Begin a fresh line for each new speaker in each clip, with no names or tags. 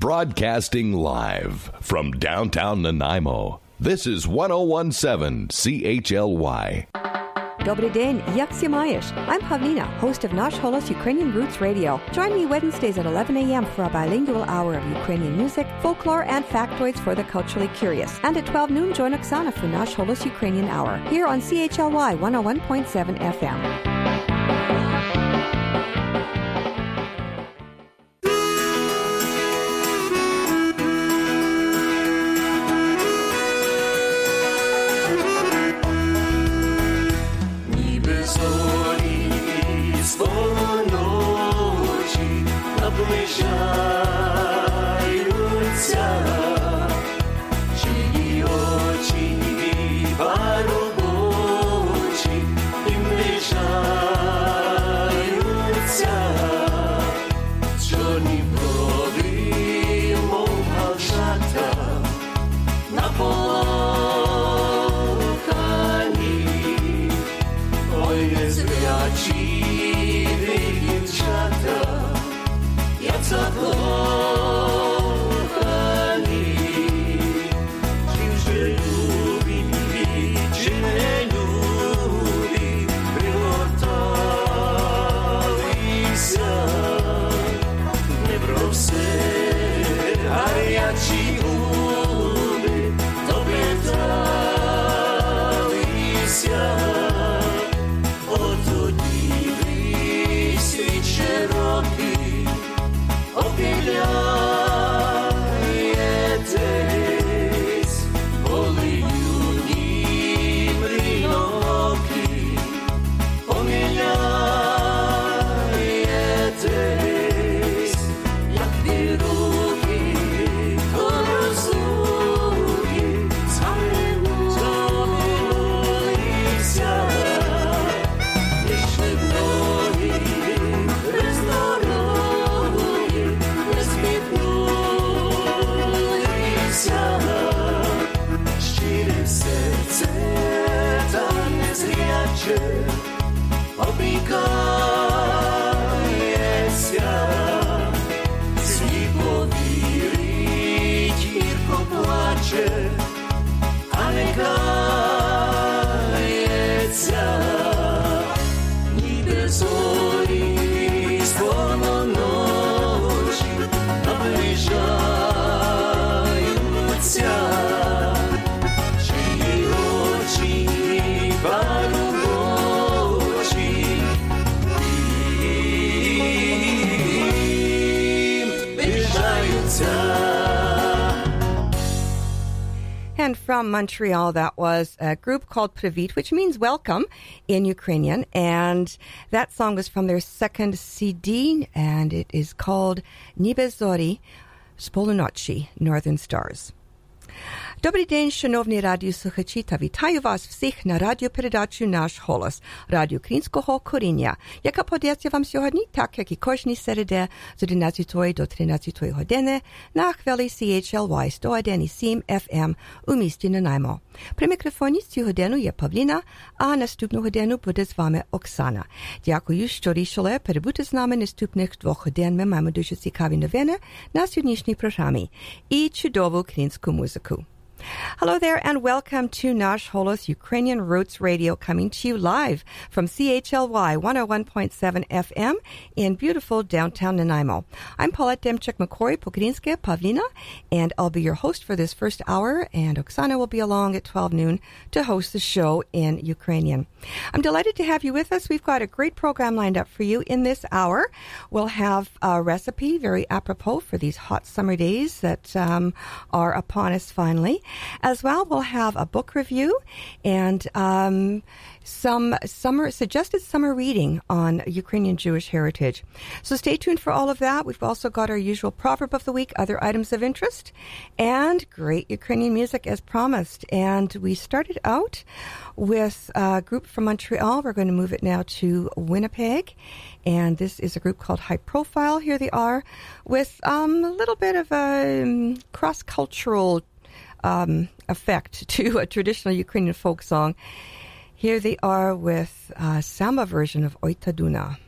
Broadcasting live from downtown Nanaimo. This is 1017 CHLY.
Dobry den, jak? I'm Pavlina, host of Nash Holos Ukrainian Roots Radio. Join me Wednesdays at 11 a.m. for a bilingual hour of Ukrainian music, folklore, and factoids for the culturally curious. And at 12 noon, join Oksana for Nash Holos Ukrainian Hour, here on CHLY 101.7 FM. from Montreal. That was a group called Privit, which means welcome in Ukrainian. And that song was from their second CD, and it is called Nibezori Spolunochi, Northern Stars. Добрий день, шановні радіослухачі, та вітаю вас всіх на радіопередачу «Наш голос» радіо українського коріння, яка подається вам сьогодні, так як і кожній середе з 11 до 13 години на хвилі CHLY 101,7 FM у місті Нанаймо. При мікрофоні цю годину є Павліна, а наступну годину буде з вами Оксана. Дякую, що рішили перебути з нами наступних двох годин. Ми маємо дуже цікаві новини на сьогоднішній програмі і чудову українську музику. Hello there and welcome to Nash Holos Ukrainian Roots Radio coming to you live from CHLY 101.7 FM in beautiful downtown Nanaimo. I'm Paulette Demchuk McCoy Pokrinske Pavlina and I'll be your host for this first hour and Oksana will be along at 12 noon to host the show in Ukrainian. I'm delighted to have you with us. We've got a great program lined up for you in this hour. We'll have a recipe very apropos for these hot summer days that um, are upon us finally. As well, we'll have a book review and um, some summer suggested summer reading on Ukrainian Jewish heritage. So stay tuned for all of that. We've also got our usual proverb of the week, other items of interest, and great Ukrainian music as promised. And we started out with a group from Montreal. We're going to move it now to Winnipeg. And this is a group called High Profile. Here they are with um, a little bit of a um, cross cultural um, effect to a traditional Ukrainian folk song. Here they are with a Sama version of Oitaduna.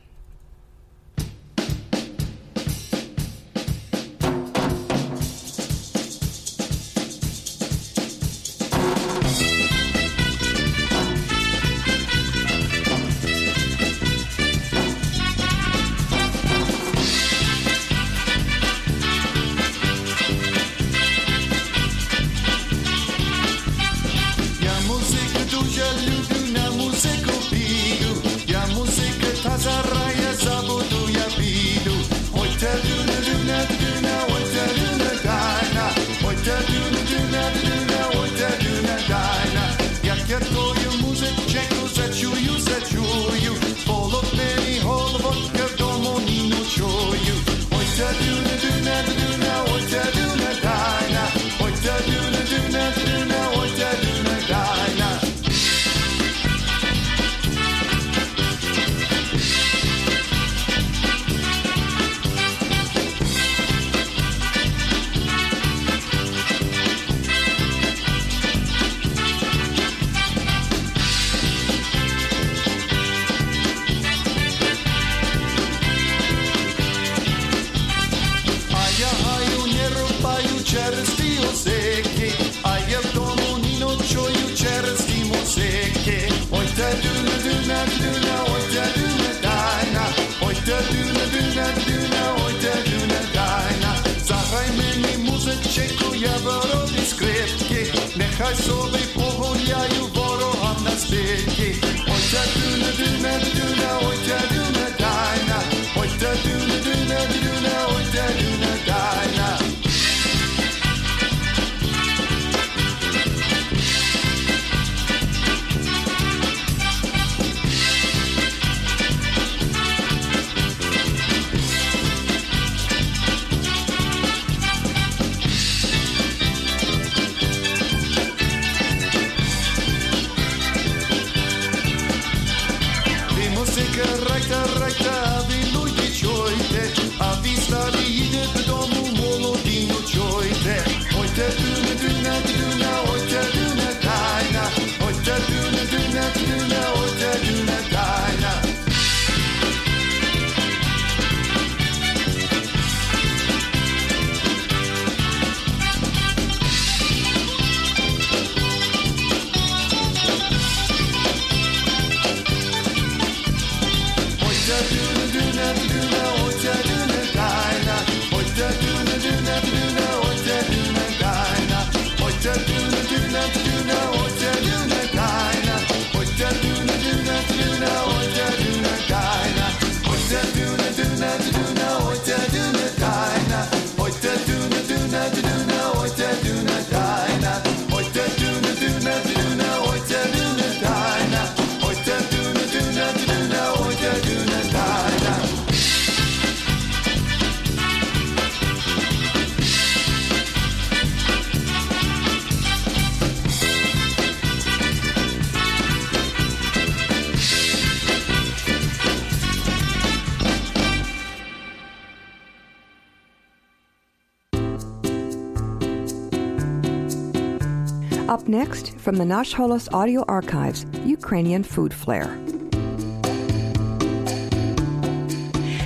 Next, from the Nash Holos Audio Archives, Ukrainian Food Flair.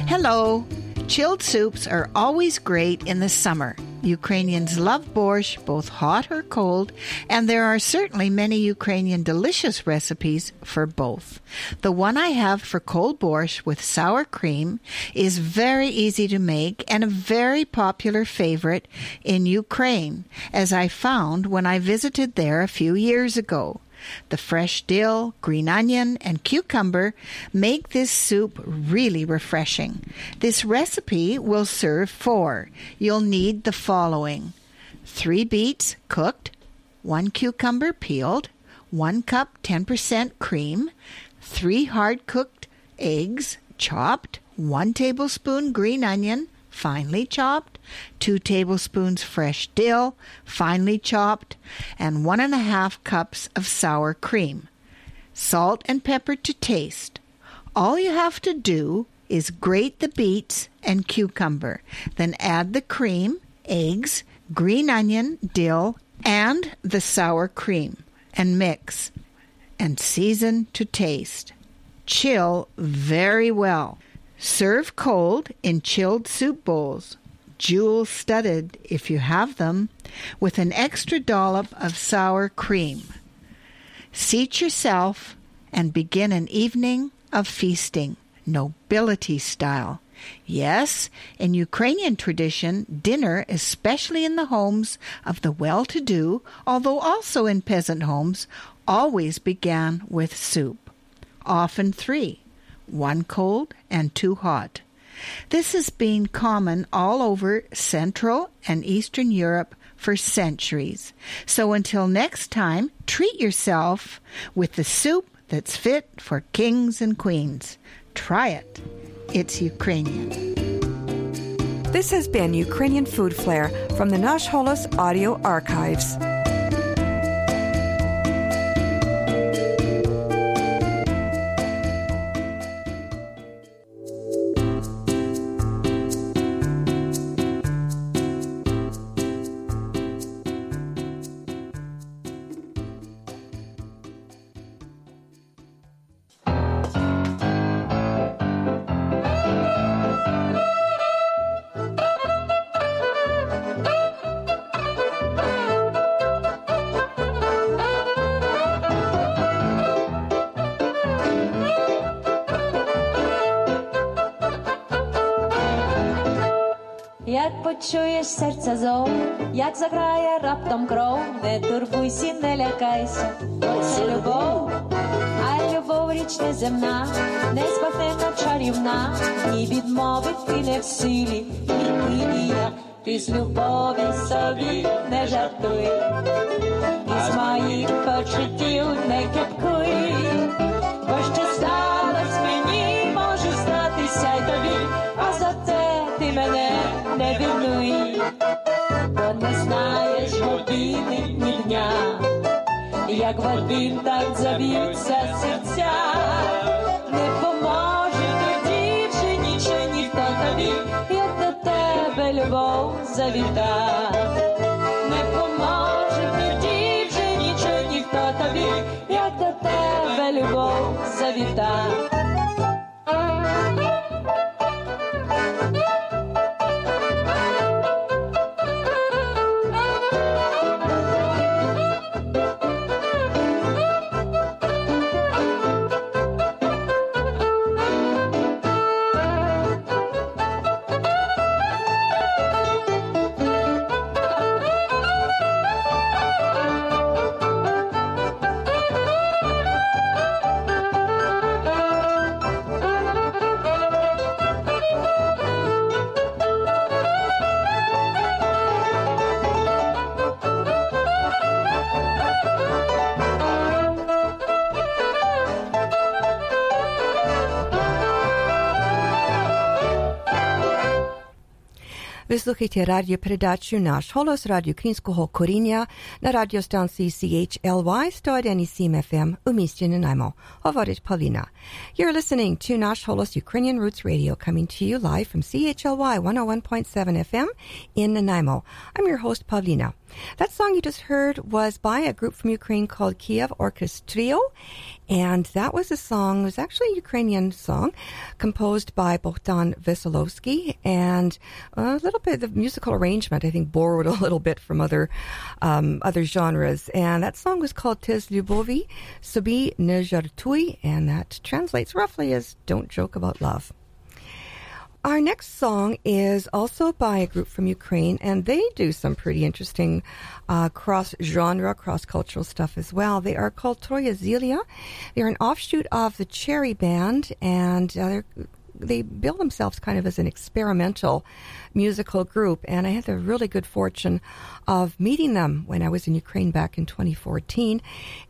Hello. Chilled soups are always great in the summer. Ukrainians love borscht, both hot or cold, and there are certainly many Ukrainian delicious recipes for both. The one I have for cold borscht with sour cream is very easy to make and a very popular favorite in Ukraine, as I found when I visited there a few years ago. The fresh dill, green onion, and cucumber make this soup really refreshing. This recipe will serve four. You'll need the following three beets cooked, one cucumber peeled, one cup 10% cream, three hard cooked eggs chopped, one tablespoon green onion, finely chopped, two tablespoons fresh dill, finely chopped, and one and a half cups of sour cream. Salt and pepper to taste. All you have to do is grate the beets and cucumber, then add the cream, eggs, green onion, dill, and the sour cream, and mix, and season to taste. Chill very well. Serve cold in chilled soup bowls, jewel studded if you have them, with an extra dollop of sour cream. Seat yourself and begin an evening of feasting, nobility style. Yes, in Ukrainian tradition, dinner, especially in the homes of the well to do, although also in peasant homes, always began with soup. Often three one cold and two hot. This has been common all over Central and Eastern Europe for centuries. So until next time, treat yourself with the soup that's fit for kings and queens. Try it. It's Ukrainian.
This has been Ukrainian Food Flair from the Nash Holos Audio Archives.
Почуєш серця зов, як заграє раптом кров, не турбуйся, не лякайся, це любов, а любов річ неземна, незбагненна чарівна, ні відмовити не в силі, ні ти, і я, ти з любові собі не жартуй, і з моїх почуттів не кепкуй, як води, так заб'ються серця, не поможе тоді вже нічого ніхто тобі, як до тебе любов завіта. Не поможе тоді вже нічого ніхто тобі, як до тебе любов завіта.
CHLY 101.7 FM You're listening to Nash Holos Ukrainian Roots Radio coming to you live from CHLY 101.7 FM in Nanaimo. I'm your host, Pavlina. That song you just heard was by a group from Ukraine called Kiev Orchestrio and that was a song, it was actually a Ukrainian song composed by Bogdan Veselovsky, and a little bit of the musical arrangement, I think, borrowed a little bit from other um, other genres. And that song was called Tis Lyubovi, Sobi ne Żartuj, and that translates roughly as Don't Joke About Love. Our next song is also by a group from Ukraine, and they do some pretty interesting uh, cross genre, cross cultural stuff as well. They are called Troya Zelia. They're an offshoot of the Cherry Band, and uh, they're they bill themselves kind of as an experimental musical group, and I had the really good fortune of meeting them when I was in Ukraine back in 2014.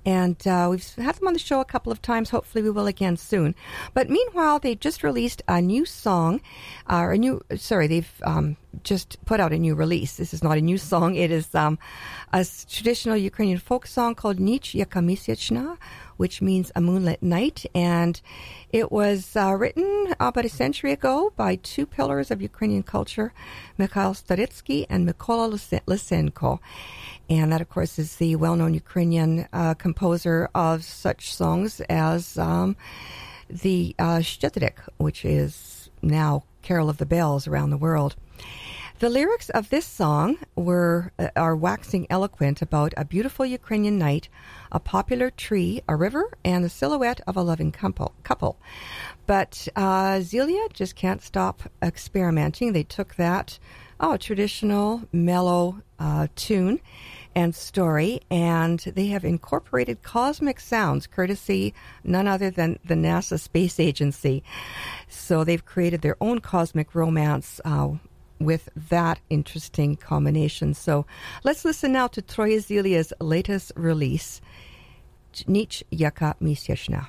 And uh, we've had them on the show a couple of times. Hopefully, we will again soon. But meanwhile, they just released a new song, uh, or a new, sorry, they've um, just put out a new release. This is not a new song, it is um, a traditional Ukrainian folk song called Nich Yakamisechna which means a moonlit night. And it was uh, written about a century ago by two pillars of Ukrainian culture, Mikhail Staritsky and Mykola Lysenko. And that, of course, is the well known Ukrainian uh, composer of such songs as um, the uh, which is now Carol of the Bells around the world. The lyrics of this song were uh, are waxing eloquent about a beautiful Ukrainian night, a popular tree, a river, and the silhouette of a loving couple. couple. But uh, Zelia just can't stop experimenting. They took that oh traditional mellow uh, tune and story, and they have incorporated cosmic sounds, courtesy none other than the NASA Space Agency. So they've created their own cosmic romance uh, with that interesting combination. So let's listen now to Troya Zelia's latest release, Nich Yaka Misyeshna.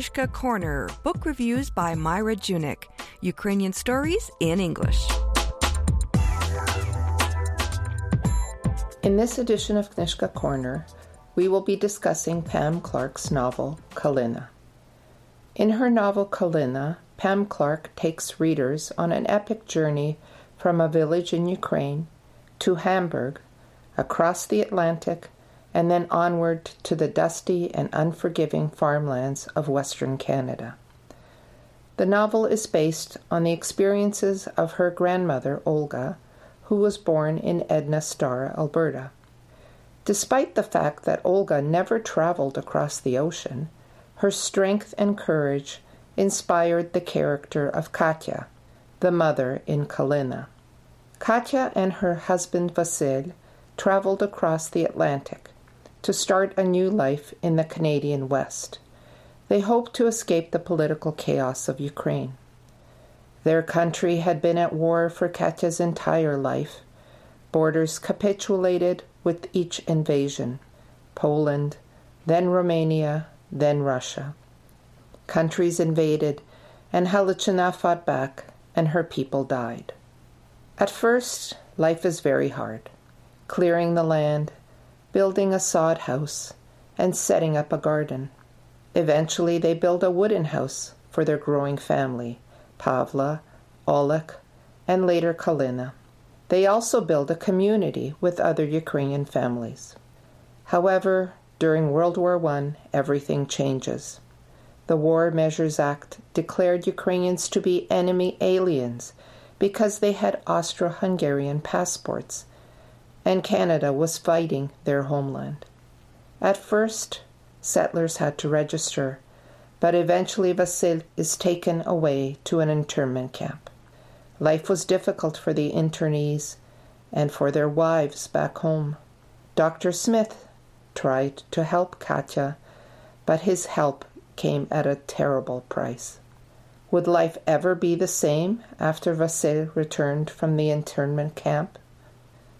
To Corner, book reviews by Myra Junyk, Ukrainian stories in English.
In this edition of Knishka Corner, we will be discussing Pam Clark's novel, Kalina. In her novel Kalina, Pam Clark takes readers on an epic journey from a village in Ukraine to Hamburg, across the Atlantic, and then onward to the dusty and unforgiving farmlands of Western Canada. The novel is based on the experiences of her grandmother, Olga, who was born in Edna Star, Alberta. Despite the fact that Olga never traveled across the ocean, her strength and courage inspired the character of Katya, the mother in Kalina. Katya and her husband Vasil traveled across the Atlantic to start a new life in the Canadian West. They hoped to escape the political chaos of Ukraine. Their country had been at war for Katya's entire life. Borders capitulated with each invasion Poland, then Romania, then Russia. Countries invaded, and Halichina fought back, and her people died. At first, life is very hard clearing the land, building a sod house, and setting up a garden. Eventually, they build a wooden house for their growing family, Pavla, Oleg, and later Kalina. They also build a community with other Ukrainian families. However, during World War I, everything changes. The War Measures Act declared Ukrainians to be enemy aliens because they had Austro Hungarian passports, and Canada was fighting their homeland. At first, settlers had to register, but eventually Vasil is taken away to an internment camp. Life was difficult for the internees and for their wives back home. Dr. Smith tried to help Katya, but his help came at a terrible price. Would life ever be the same after Vasil returned from the internment camp?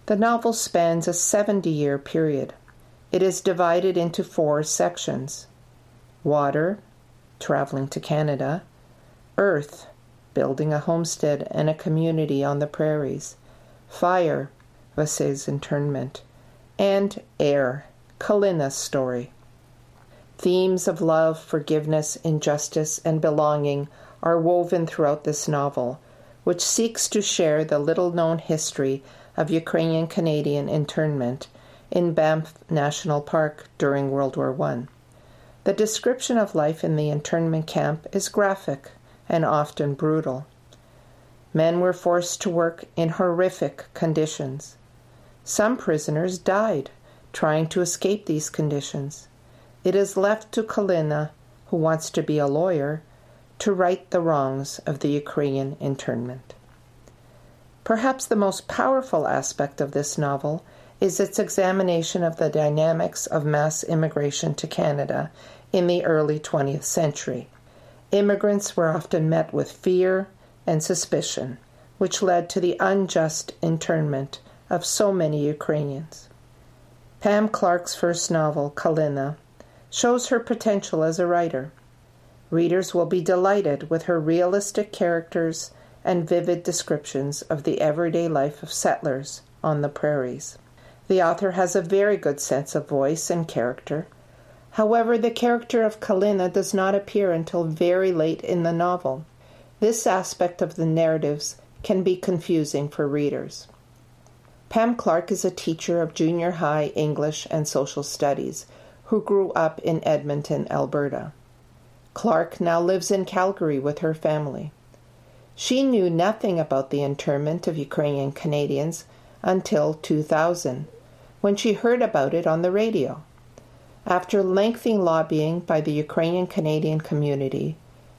The novel spans a 70 year period. It is divided into four sections water, traveling to Canada, earth, building a homestead and a community on the prairies, fire, Vasil's internment, and air, Kalina's story. Themes of love, forgiveness, injustice, and belonging are woven throughout this novel, which seeks to share the little known history of Ukrainian Canadian internment in Banff National Park during World War I. The description of life in the internment camp is graphic and often brutal. Men were forced to work in horrific conditions. Some prisoners died trying to escape these conditions. It is left to Kalina, who wants to be a lawyer, to right the wrongs of the Ukrainian internment. Perhaps the most powerful aspect of this novel is its examination of the dynamics of mass immigration to Canada in the early 20th century. Immigrants were often met with fear and suspicion, which led to the unjust internment of so many Ukrainians. Pam Clark's first novel, Kalina, shows her potential as a writer. Readers will be delighted with her realistic characters and vivid descriptions of the everyday life of settlers on the prairies. The author has a very good sense of voice and character. However, the character of Kalina does not appear until very late in the novel. This aspect of the narratives can be confusing for readers. Pam Clark is a teacher of junior high English and social studies who grew up in Edmonton, Alberta. Clark now lives in Calgary with her family. She knew nothing about the internment of Ukrainian Canadians until 2000, when she heard about it on the radio. After lengthy lobbying by the Ukrainian Canadian community,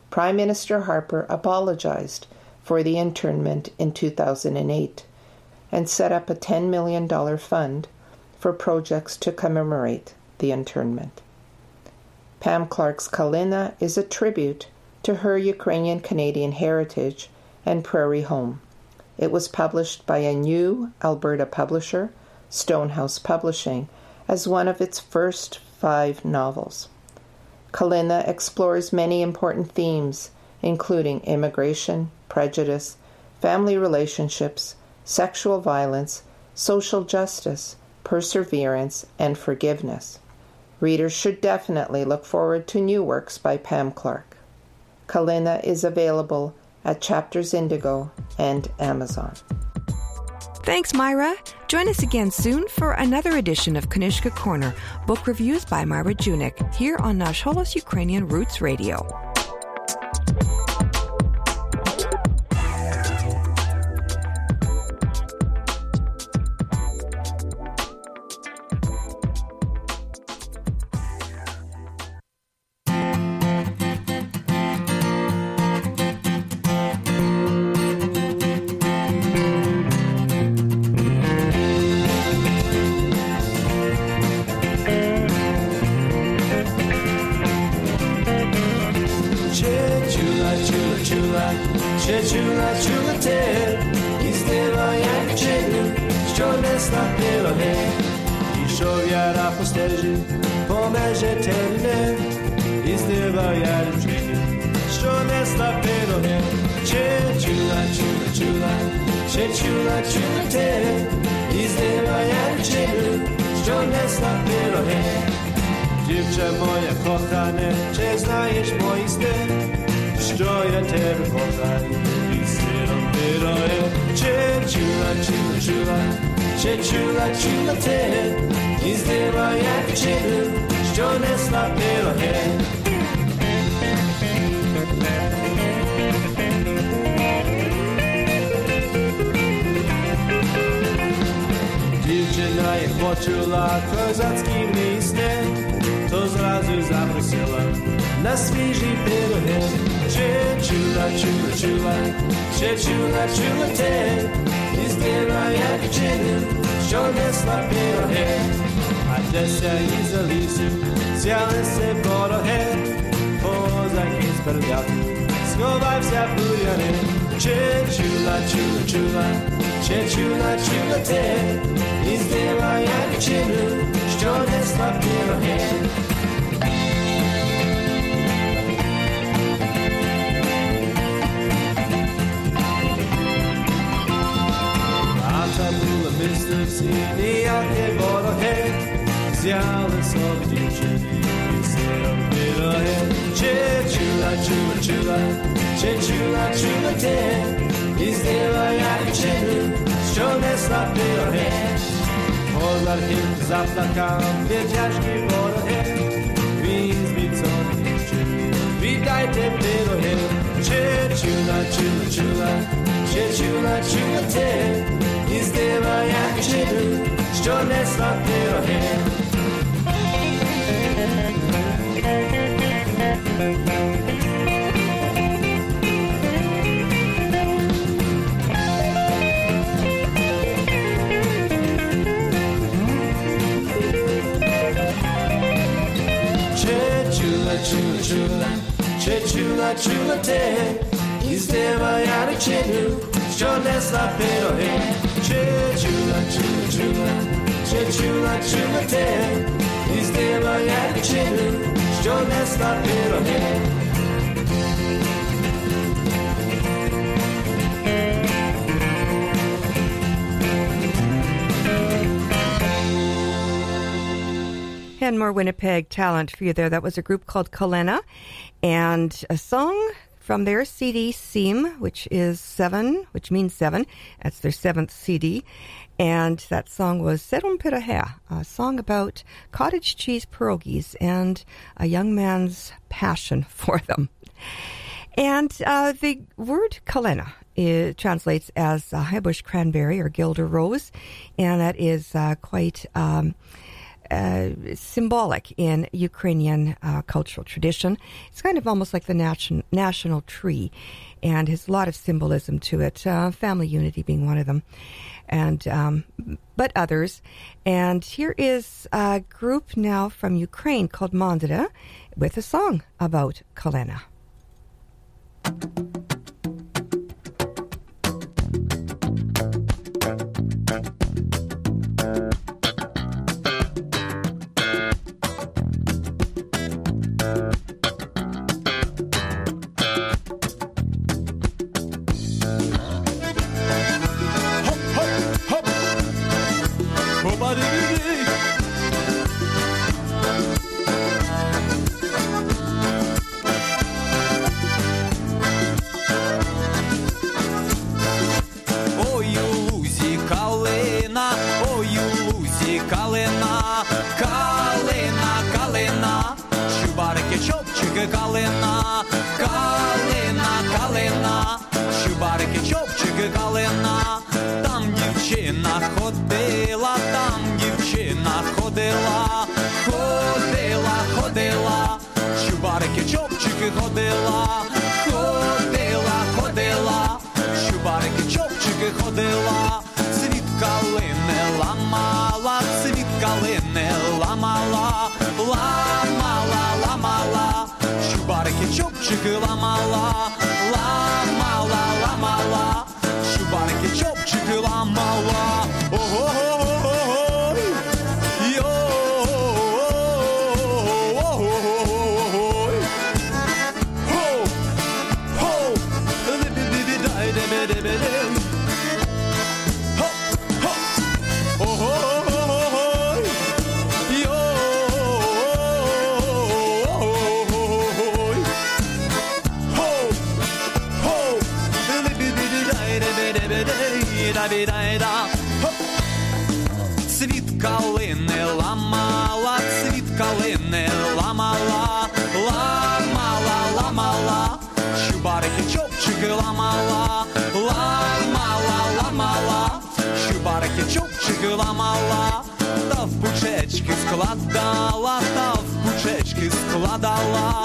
Prime Minister Harper apologized for the internment in 2008 and set up a $10 million fund for projects to commemorate the internment. Pam Clark's Kalina is a tribute to her Ukrainian Canadian heritage and prairie home. It was published by a new Alberta publisher, Stonehouse Publishing, as one of its first five novels. Kalina explores many important themes, including immigration, prejudice, family relationships, sexual violence, social justice, perseverance, and forgiveness. Readers should definitely look forward to new works by Pam Clark. Kalina is available at Chapters Indigo and Amazon.
Thanks, Myra. Join us again soon for another edition of Knishka Corner, book reviews by Myra Junyk, here on Nash Holos Ukrainian Roots Radio.
Przeczyna czuły ty i styla jak czynił, ściągnę snad pielonie. I szowiara posterzy, pomerze czerny i styla jak czynił, ściągnę snad pielonie. Przeczyna czuły czula, przeczyna czuły ty i styla jak czynił, ściągnę snad pielonie. Dziewczę moje kochane, czy znajesz moich styl? destroy den terrorbombad Lyser under og en Kjør tjula, tjula, tjula Kjør tjula, tjula til Hvis det var To zrazu zaprosiła na świeży pierogen chula, chula, chula, chula, che chula, chula te. Izbiera jak dziennym, ściągnę slapiero. A desia i zalisy, zjale se boro he. Pozak i sperwiaty, schowaj wsia pujany. Che chula, chula, chula, che chula, chula te. Izbiera jak dziennym, ściągnę slapiero. seni anche volo che siamo soldi siamo però è chula chula chula ciula chula chula ciula te izdeva yani çelim şöyle sapıyor he Hozlar hep zapla kam bir yaş ki boru he Biz bir son bir dajte pero he Çe chula chula chula çe chula chula te і здива, як вчинив, що несла пироги. Че чула, чула, чула, че чула, чула те, і здива я не чиню, що несла пироги. Çeçula çeçula Çeçula çula te Іздела як чили Що не ста пироги
And more Winnipeg talent for you there. That was a group called Kalena and a song from their CD Seam, which is seven, which means seven. That's their seventh CD. And that song was Serum Pirahe, a song about cottage cheese pierogies and a young man's passion for them. And uh, the word kalena it translates as uh, high bush cranberry or guelder rose, and that is uh, quite um, symbolic in Ukrainian uh, cultural tradition. It's kind of almost like the nation- national tree, and has a lot of symbolism to it. Uh, family unity being one of them, and um, but others. And here is a group now from Ukraine called Mandra with a song about Kalena.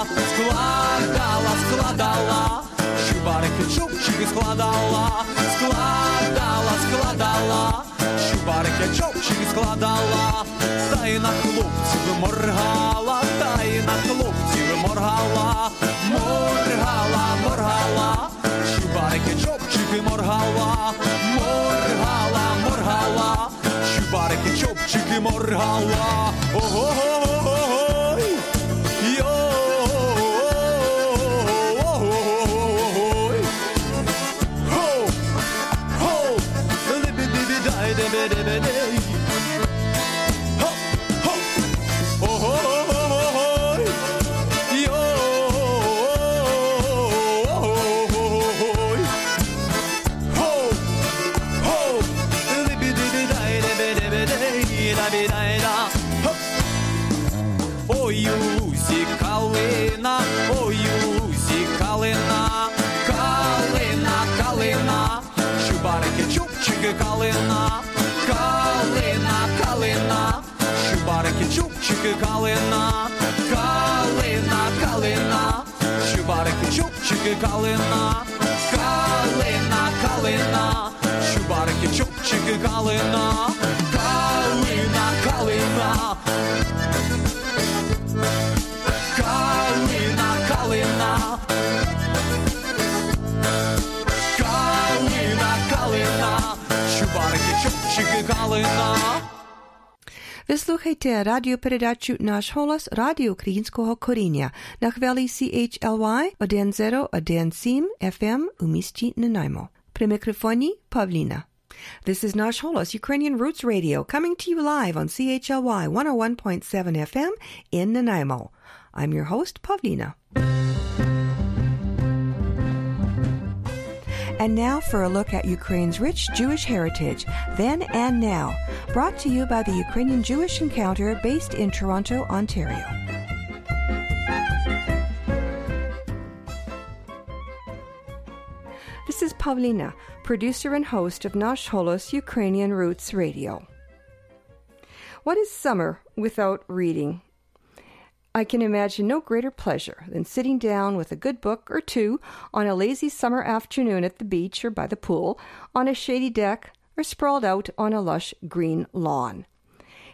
Складала, складала, щубарики, чопчики складала, складала, складала. Щубарики, чопчики складала, та й на хлопців моргала, та й на хлопців моргала, моргала, моргала, щубарики, чопчики моргала, моргала, моргала, щубарики, чопчики моргала, ого-го-го-го, калина, калина, калина, щубарики, чубчики, калина, калина, калина, щубарики, чубчики, калина, калина, калина. Калина, калина. Калина, калина. Чубарики, чубчики, калина.
Vysluchajte radio peredачу Наш голос радио Українського коріння на хвилі CHLY 1017 FM у місті Nanaimo. При мікрофоні Pavlina. This is Nash Holos, Ukrainian Roots Radio, coming to you live on CHLY 101.7 FM in Nanaimo. I'm your host, Pavlina. And now for a look at Ukraine's rich Jewish heritage, then and now, brought to you by the Ukrainian Jewish Encounter based in Toronto, Ontario. This is Pavlina, producer and host of Nash Holos Ukrainian Roots Radio. What is summer without reading? I can imagine no greater pleasure than sitting down with a good book or two on a lazy summer afternoon at the beach or by the pool, on a shady deck, or sprawled out on a lush green lawn.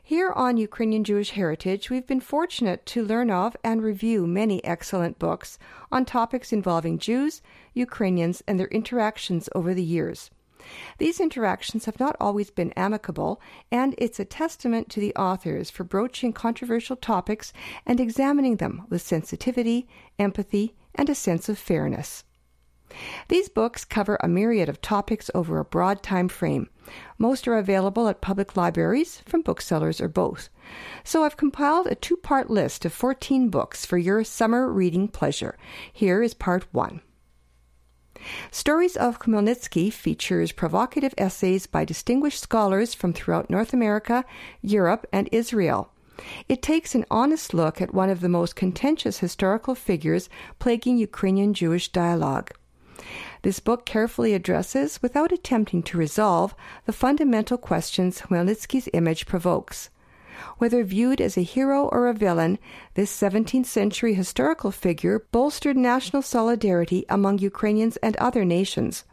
Here on Ukrainian Jewish Heritage, we've been fortunate to learn of and review many excellent books on topics involving Jews, Ukrainians, and their interactions over the years. These interactions have not always been amicable, and it's a testament to the authors for broaching controversial topics and examining them with sensitivity, empathy, and a sense of fairness. These books cover a myriad of topics over a broad time frame. Most are available at public libraries, from booksellers, or both. So I've compiled a two part list of 14 books for your summer reading pleasure. Here is part one. Stories of Khmelnytsky features provocative essays by distinguished scholars from throughout North America, Europe, and Israel. It takes an honest look at one of the most contentious historical figures plaguing Ukrainian Jewish dialogue. This book carefully addresses, without attempting to resolve, the fundamental questions Khmelnytsky's image provokes. Whether viewed as a hero or a villain, this 17th century historical figure bolstered national solidarity among Ukrainians and other nations.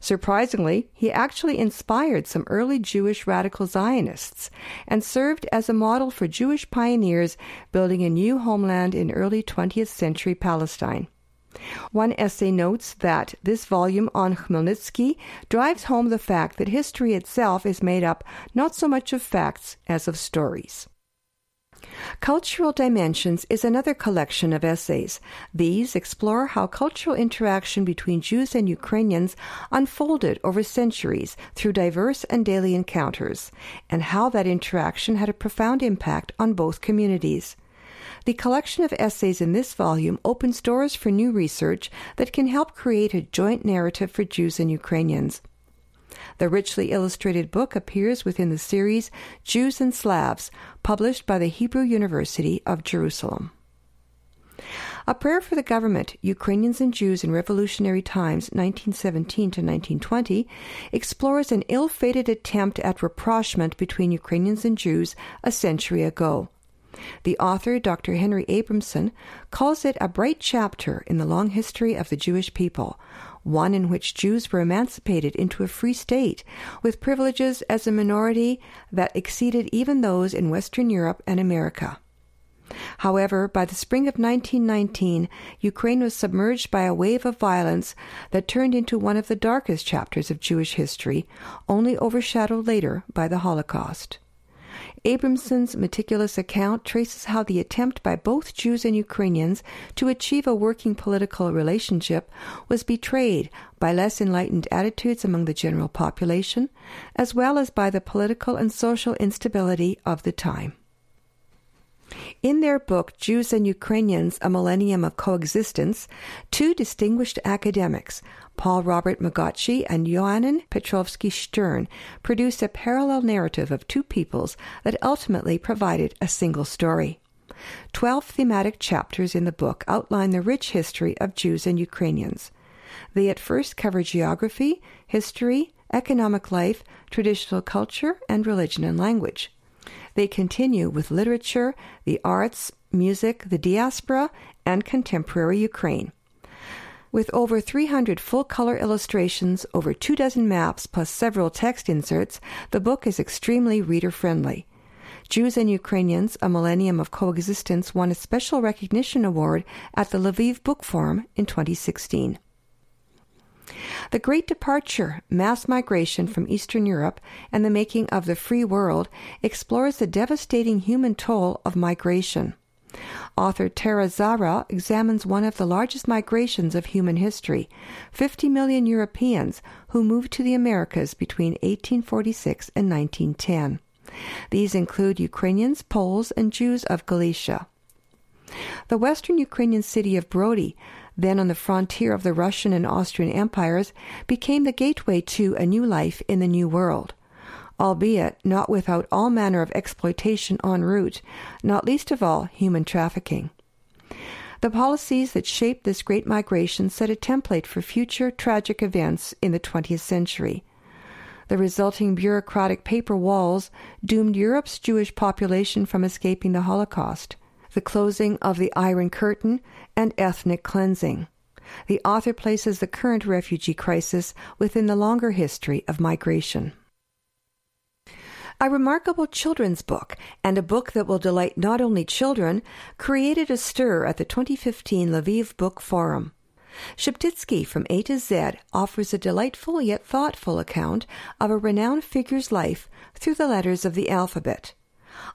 Surprisingly, he actually inspired some early Jewish radical Zionists and served as a model for Jewish pioneers building a new homeland in early 20th century Palestine. One essay notes that this volume on Khmelnytsky drives home the fact that history itself is made up not so much of facts as of stories. Cultural Dimensions is another collection of essays. These explore how cultural interaction between Jews and Ukrainians unfolded over centuries through diverse and daily encounters, and how that interaction had a profound impact on both communities. The collection of essays in this volume opens doors for new research that can help create a joint narrative for Jews and Ukrainians. The richly illustrated book appears within the series Jews and Slavs, published by the Hebrew University of Jerusalem. A Prayer for the Government, Ukrainians and Jews in Revolutionary Times, 1917 to 1920, explores an ill fated attempt at rapprochement between Ukrainians and Jews a century ago. The author, Dr. Henry Abramson, calls it a bright chapter in the long history of the Jewish people, one in which Jews were emancipated into a free state, with privileges as a minority that exceeded even those in Western Europe and America. However, by the spring of 1919, Ukraine was submerged by a wave of violence that turned into one of the darkest chapters of Jewish history, only overshadowed later by the Holocaust. Abramson's meticulous account traces how the attempt by both Jews and Ukrainians to achieve a working political relationship was betrayed by less enlightened attitudes among the general population, as well as by the political and social instability of the time. In their book, Jews and Ukrainians A Millennium of Coexistence, two distinguished academics, Paul Robert Magocsi and Yohanan Petrovsky Shtern, produced a parallel narrative of two peoples that ultimately provided a single story. Twelve thematic chapters in the book outline the rich history of Jews and Ukrainians. They at first cover geography, history, economic life, traditional culture, and religion and language. They continue with literature, the arts, music, the diaspora, and contemporary Ukraine. With over 300 full color illustrations, over two dozen maps, plus several text inserts, the book is extremely reader friendly. Jews and Ukrainians, A Millennium of Coexistence won a special recognition award at the Lviv Book Forum in 2016. The Great Departure, Mass Migration from Eastern Europe, and the Making of the Free World explores the devastating human toll of migration. Author Tara Zahra examines one of the largest migrations of human history 50 million Europeans who moved to the Americas between 1846 and 1910. These include Ukrainians, Poles, and Jews of Galicia. The western Ukrainian city of Brody, then on the frontier of the Russian and Austrian empires, became the gateway to a new life in the New World albeit not without all manner of exploitation en route, not least of all human trafficking. The policies that shaped this great migration set a template for future tragic events in the 20th century. The resulting bureaucratic paper walls doomed Europe's Jewish population from escaping the Holocaust, the closing of the Iron Curtain, and ethnic cleansing. The author places the current refugee crisis within the longer history of migration. A remarkable children's book, and a book that will delight not only children, created a stir at the 2015 Lviv Book Forum. Sheptytsky from A to Z offers a delightful yet thoughtful account of a renowned figure's life through the letters of the alphabet.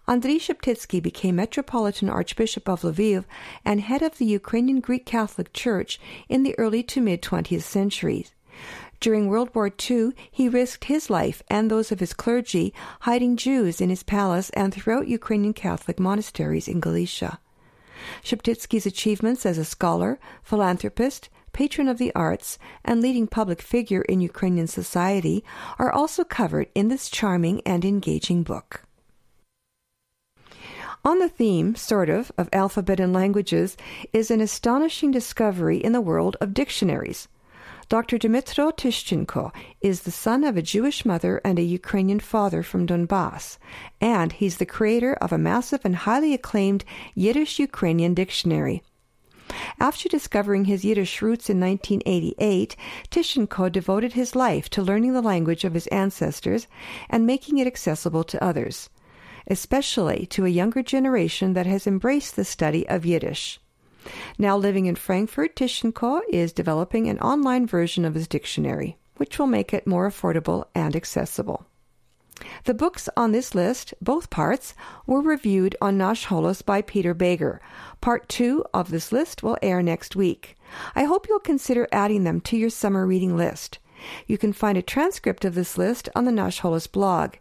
Andriy Sheptytsky became Metropolitan Archbishop of Lviv and head of the Ukrainian Greek Catholic Church in the early to mid 20th centuries. During World War II, he risked his life and those of his clergy hiding Jews in his palace and throughout Ukrainian Catholic monasteries in Galicia. Sheptytsky's achievements as a scholar, philanthropist, patron of the arts, and leading public figure in Ukrainian society are also covered in this charming and engaging book. On the theme, sort of, of alphabet and languages is an astonishing discovery in the world of dictionaries. Dr. Dmitro Tishchenko is the son of a Jewish mother and a Ukrainian father from Donbass, and he's the creator of a massive and highly acclaimed Yiddish Ukrainian dictionary. After discovering his Yiddish roots in 1988, Tishchenko devoted his life to learning the language of his ancestors and making it accessible to others, especially to a younger generation that has embraced the study of Yiddish. Now living in Frankfurt, Tishchenko is developing an online version of his dictionary, which will make it more affordable and accessible. The books on this list, both parts, were reviewed on Nash Holos by Peter Bejger. Part two of this list will air next week. I hope you'll consider adding them to your summer reading list. You can find a transcript of this list on the Nash Holos blog.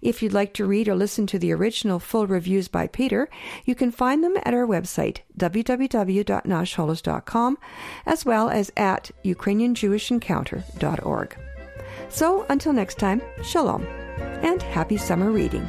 If you'd like to read or listen to the original full reviews by Peter, you can find them at our website, www.nashholos.com, as well as at ukrainianjewishencounter.org. So until next time, shalom, and happy summer reading.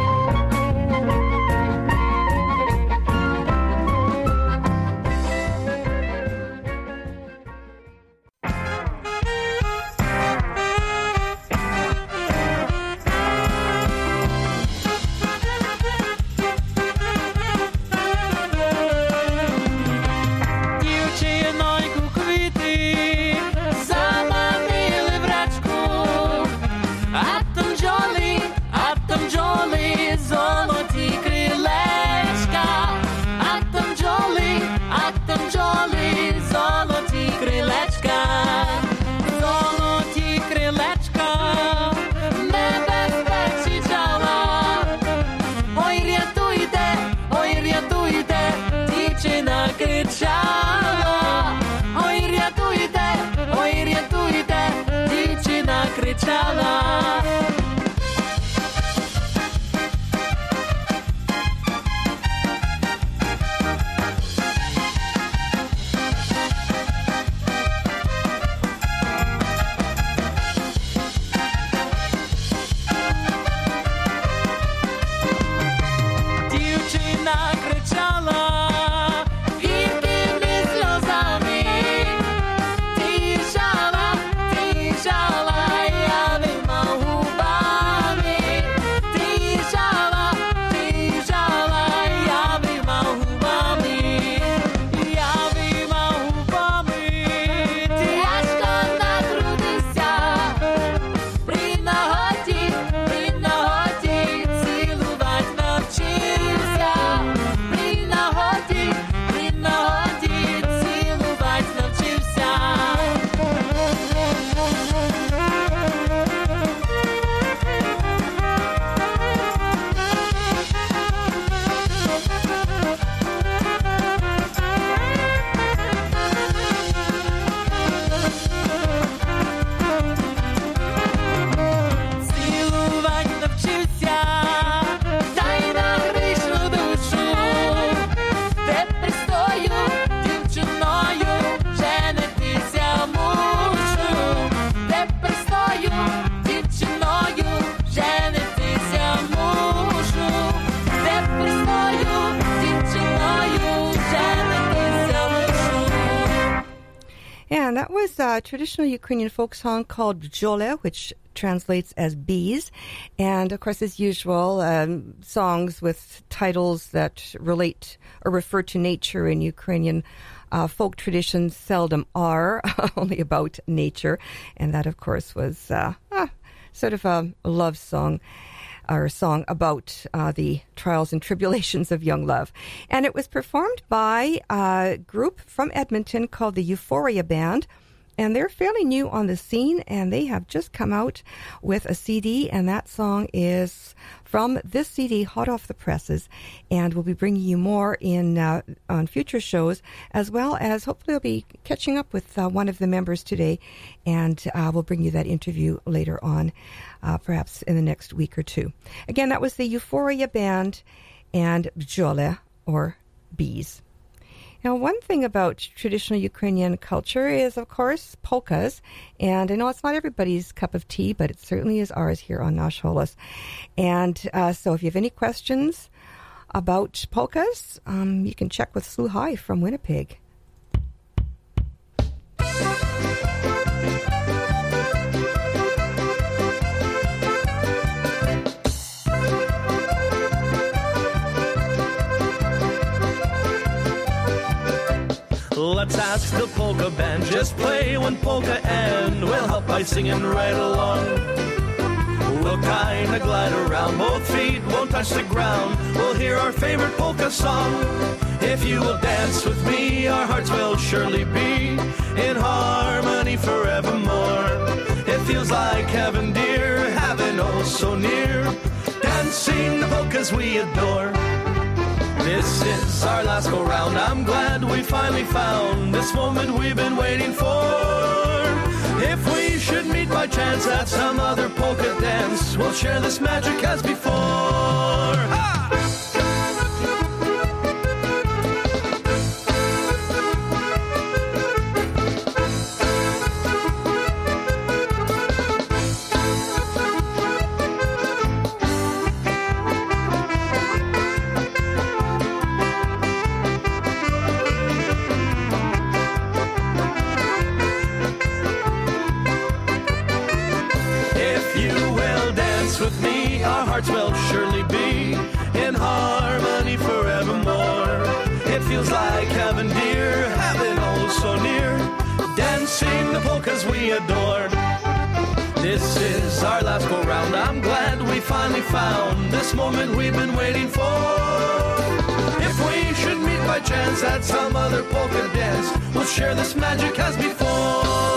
a traditional Ukrainian folk song called Bjole, which translates as bees. And of course, as usual, um, songs with titles that relate or refer to nature in Ukrainian uh, folk traditions seldom are only about nature. And that, of course, was uh, ah, sort of a love song or a song about uh, the trials and tribulations of young love. And it was performed by a group from Edmonton called the Euphoria Band. And they're fairly new on the scene, and they have just come out with a CD, and that song is from this CD, hot off the presses. And we'll be bringing you more in uh, on future shows, as well as hopefully we'll be catching up with uh, one of the members today, and uh, we'll bring you that interview later on, uh, perhaps in the next week or two. Again, that was the Euphoria Band and Bjole, or Bees. Now, one thing about traditional Ukrainian culture is, of course, polkas. And I know it's not everybody's cup of tea, but it certainly is ours here on Nash Holos. And uh, so if you have any questions about polkas, um, you can check with Slu High from Winnipeg.
Let's ask the polka band, just play one polka and we'll help by singing right along. We'll kinda glide around, both feet won't touch the ground. We'll hear our favorite polka song. If you will dance with me, our hearts will surely be in harmony forevermore. It feels like heaven, dear, heaven oh so near. Dancing the polkas we adore. This is our last go round. I'm glad we finally found this moment we've been waiting for. If we should meet by chance at some other polka dance, we'll share this magic as before. Finally found this moment we've been waiting for. If we should meet by chance at some other polka dance, we'll share this magic as before.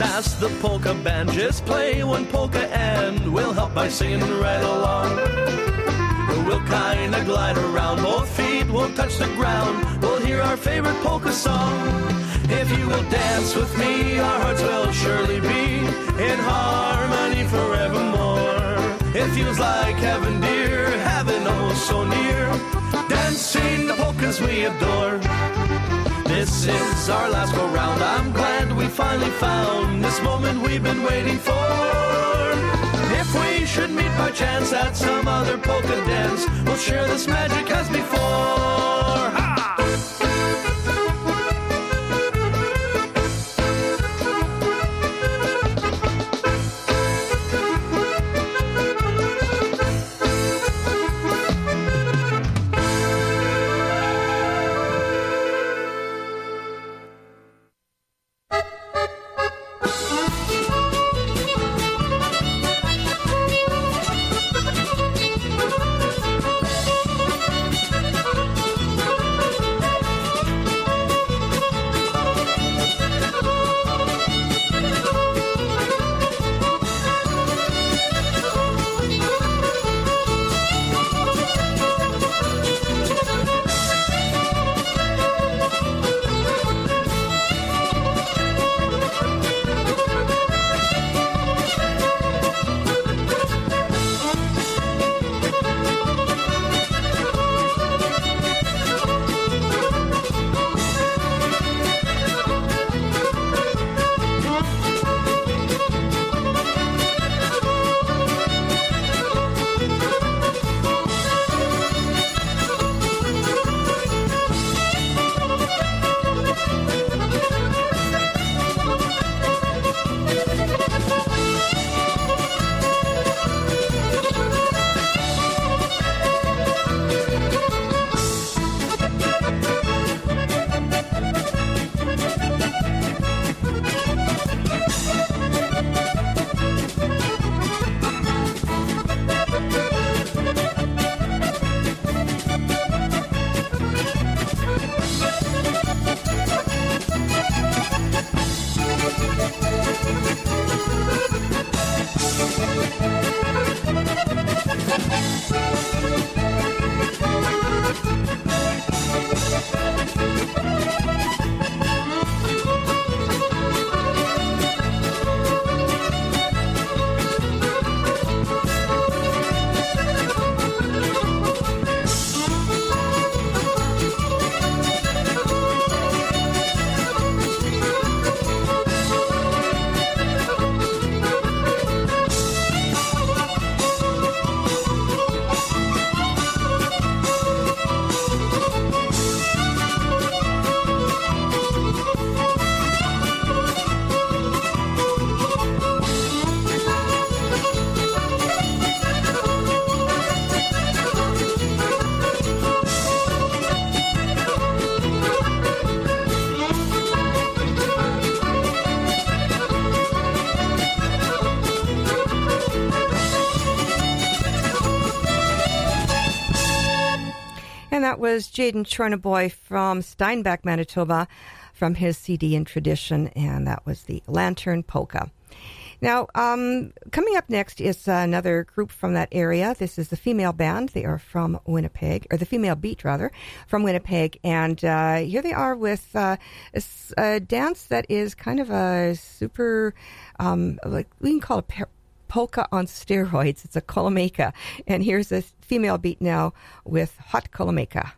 Ask the polka band, just play one polka and we'll help by singing right along. We'll kinda glide around, both feet won't touch the ground. We'll hear our favorite polka song. If you will dance with me, our hearts will surely be in harmony forevermore. It feels like heaven, dear, heaven oh so near. Dancing the polkas we adore. Is our last go round. I'm glad we finally found this moment we've been waiting for. If we should meet by chance at some other polka dance, we'll share this magic as before.
Was Jaden Chornaboy from Steinbach, Manitoba, from his CD in Tradition, and that was the Lantern Polka. Now, um, coming up next is another group from that area. This is the female band. They are from Winnipeg, or the female beat, rather, from Winnipeg. And uh, here they are with uh, a, a dance that is kind of a super, um, like we can call it polka on steroids. It's a kolomeka. And here's a female beat now with Hot Kolomeka.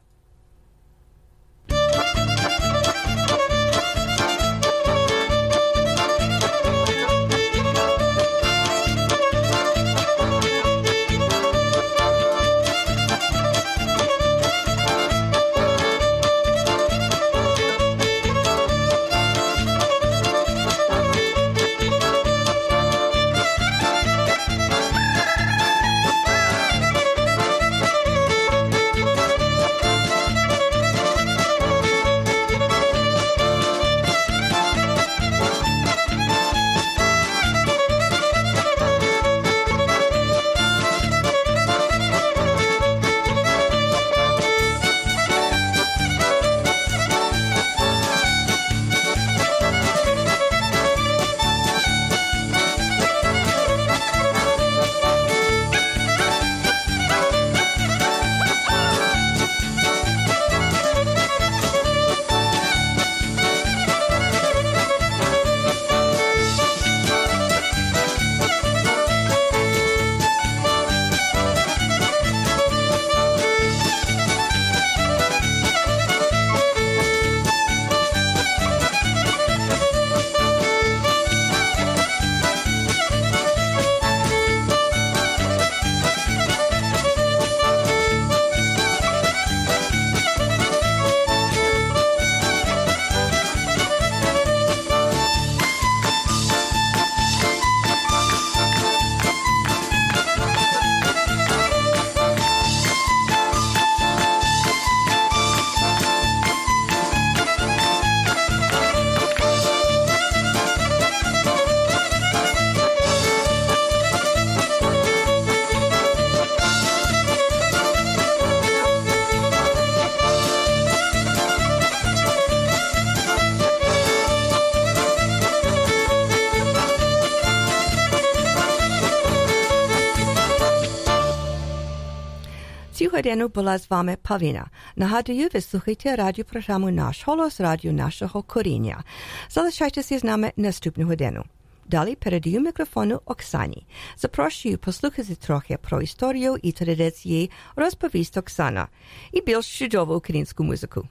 Сьогодні була з вами Павліна. Нагадую, ви слухайте радіопрограму «Наш голос» радіо нашого коріння. Залишайтеся з нами наступну годину. Далі передаю мікрофону Оксані. Запрошую послухати трохи про історію і традиції розповість Оксана і більш чудову українську музику.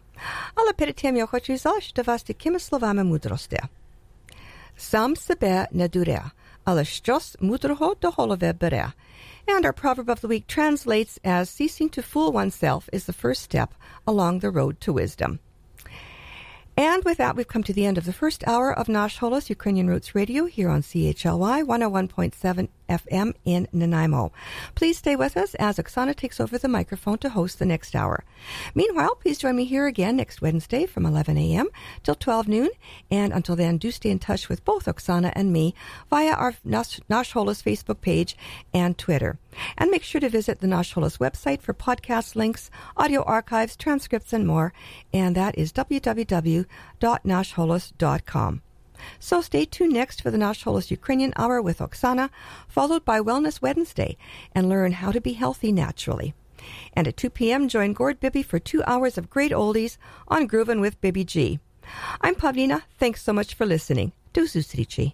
Але перед тим я хочу залишити вас такими словами мудрості. Сам себе не дуре, але щось мудрого до голови бере. And our proverb of the week translates as ceasing to fool oneself is the first step along the road to wisdom. And with that, we've come to the end of the first hour of Nash Holos Ukrainian Roots Radio here on CHLY 101.7 FM in Nanaimo. Please stay with us as Oksana takes over the microphone to host the next hour. Meanwhile, please join me here again next Wednesday from 11 a.m. till 12 noon. And until then, do stay in touch with both Oksana and me via our Nash, Nash Holos Facebook page and Twitter. And make sure to visit the Nash Holos website for podcast links, audio archives, transcripts, and more. And that is www.nashholos.com. So stay tuned next for the Nash Holos Ukrainian Hour with Oksana, followed by Wellness Wednesday, and learn how to be healthy naturally. And at 2 p.m., join Gord Bibby for two hours of great oldies on Groovin' with Bibby G. I'm Pavlina. Thanks so much for listening. Do Susrici.